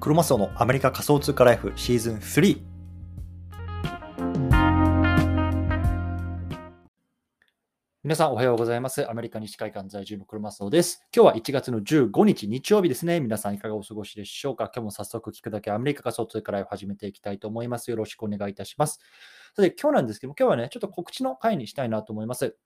クロマスオのアメリカ仮想通貨ライフシーズン3皆さんおはようございます。アメリカ西海岸在住のクロマスオです。今日は1月の15日日曜日ですね。皆さんいかがお過ごしでしょうか？今日も早速聞くだけアメリカ仮想通貨ライフ始めていきたいと思います。よろしくお願いいたします。さて今日なんですけども、今日はね、ちょっと告知の回にしたいなと思います。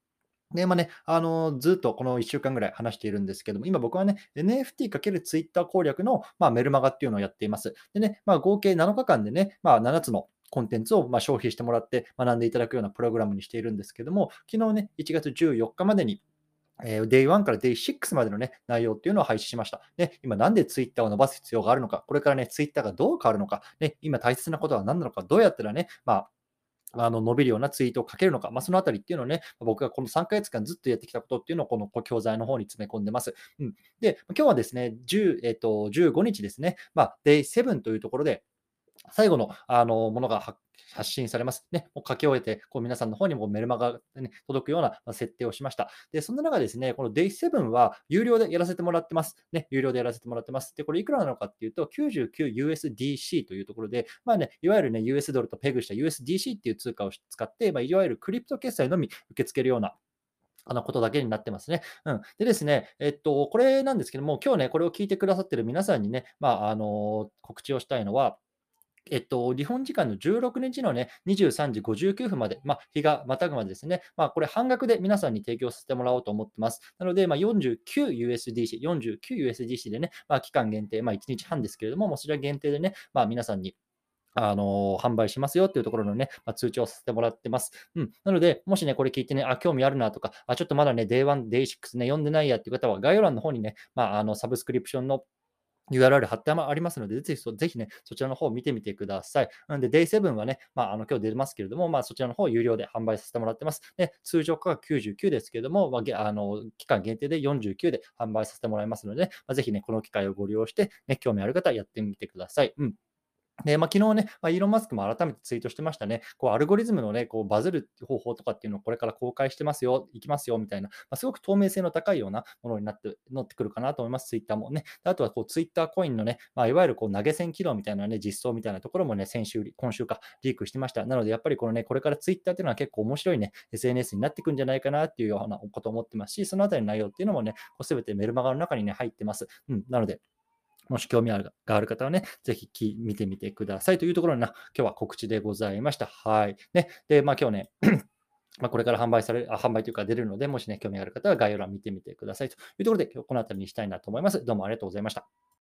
で、まあね、あのずっとこの1週間ぐらい話しているんですけども、今僕はね、NFT×Twitter 攻略の、まあ、メルマガっていうのをやっています。でね、まあ、合計7日間でね、まあ、7つのコンテンツをま消費してもらって学んでいただくようなプログラムにしているんですけども、昨日ね、1月14日までに、えー、Day1 から Day6 までの、ね、内容っていうのを配信しました。で今、なんで Twitter を伸ばす必要があるのか、これからね、Twitter がどう変わるのか、ね、今大切なことは何なのか、どうやったらね、まあ、あの伸びるようなツイートをかけるのか、まあ、そのあたりっていうのをね、僕がこの3ヶ月間ずっとやってきたことっていうのをこの教材の方に詰め込んでます。うん、で、今日はですね、10えっと、15日ですね、まあ、Day7 というところで、最後のあのものが発信されます。ね、もう書き終えて、こう皆さんの方にもメルマガが、ね、届くような設定をしました。で、そんな中ですね、この Day7 は有料でやらせてもらってます。ね、有料でやらせてもらってます。で、これいくらなのかっていうと、99USDC というところで、まあね、いわゆるね、US ドルとペグした USDC っていう通貨を使って、まあ、いわゆるクリプト決済のみ受け付けるようなあのことだけになってますね。うん。でですね、えっと、これなんですけども、今日ね、これを聞いてくださってる皆さんにね、まあ、あの、告知をしたいのは、えっと、日本時間の16日のね、23時59分まで、まあ、日がまたぐまでですね、まあ、これ半額で皆さんに提供させてもらおうと思ってます。なので、まあ、49USDC、49USDC でね、まあ、期間限定、まあ、1日半ですけれども、もうそれは限定でね、まあ、皆さんにあの販売しますよっていうところのね、まあ、通知をさせてもらってます。うん。なので、もしね、これ聞いてね、あ、興味あるなとか、あ、ちょっとまだね、Day1、Day6 ね、読んでないやっていう方は、概要欄の方にね、まあ、あの、サブスクリプションの URL 貼ってありますので、ぜひぜひね、そちらの方を見てみてください。なので、Day7 はね、まあ、あの今日出ますけれども、まあ、そちらの方を有料で販売させてもらってます。で通常価格99ですけれども、まあ、あの期間限定で49で販売させてもらいますので、まあ、ぜひね、この機会をご利用して、ね、興味ある方はやってみてください。うんで、まあ、昨日ね、まあ、イーロン・マスクも改めてツイートしてましたね。こう、アルゴリズムのね、こう、バズる方法とかっていうのをこれから公開してますよ、いきますよ、みたいな、まあ、すごく透明性の高いようなものになって、乗ってくるかなと思います、ツイッターもね。あとは、こう、ツイッターコインのね、まあ、いわゆるこう、投げ銭機能みたいなね、実装みたいなところもね、先週、今週か、リークしてました。なので、やっぱりこのね、これからツイッターっていうのは結構面白いね、SNS になってくんじゃないかなっていうようなことを思ってますし、そのあたりの内容っていうのもね、すべてメルマガの中にね、入ってます。うん、なので、もし興味あるがある方はね、ぜひ見てみてくださいというところにな、今日は告知でございました。はい。ね。で、まあ今日ね、まあこれから販売される、あ販売というか出るので、もしね、興味がある方は概要欄見てみてくださいというところで、今日この辺りにしたいなと思います。どうもありがとうございました。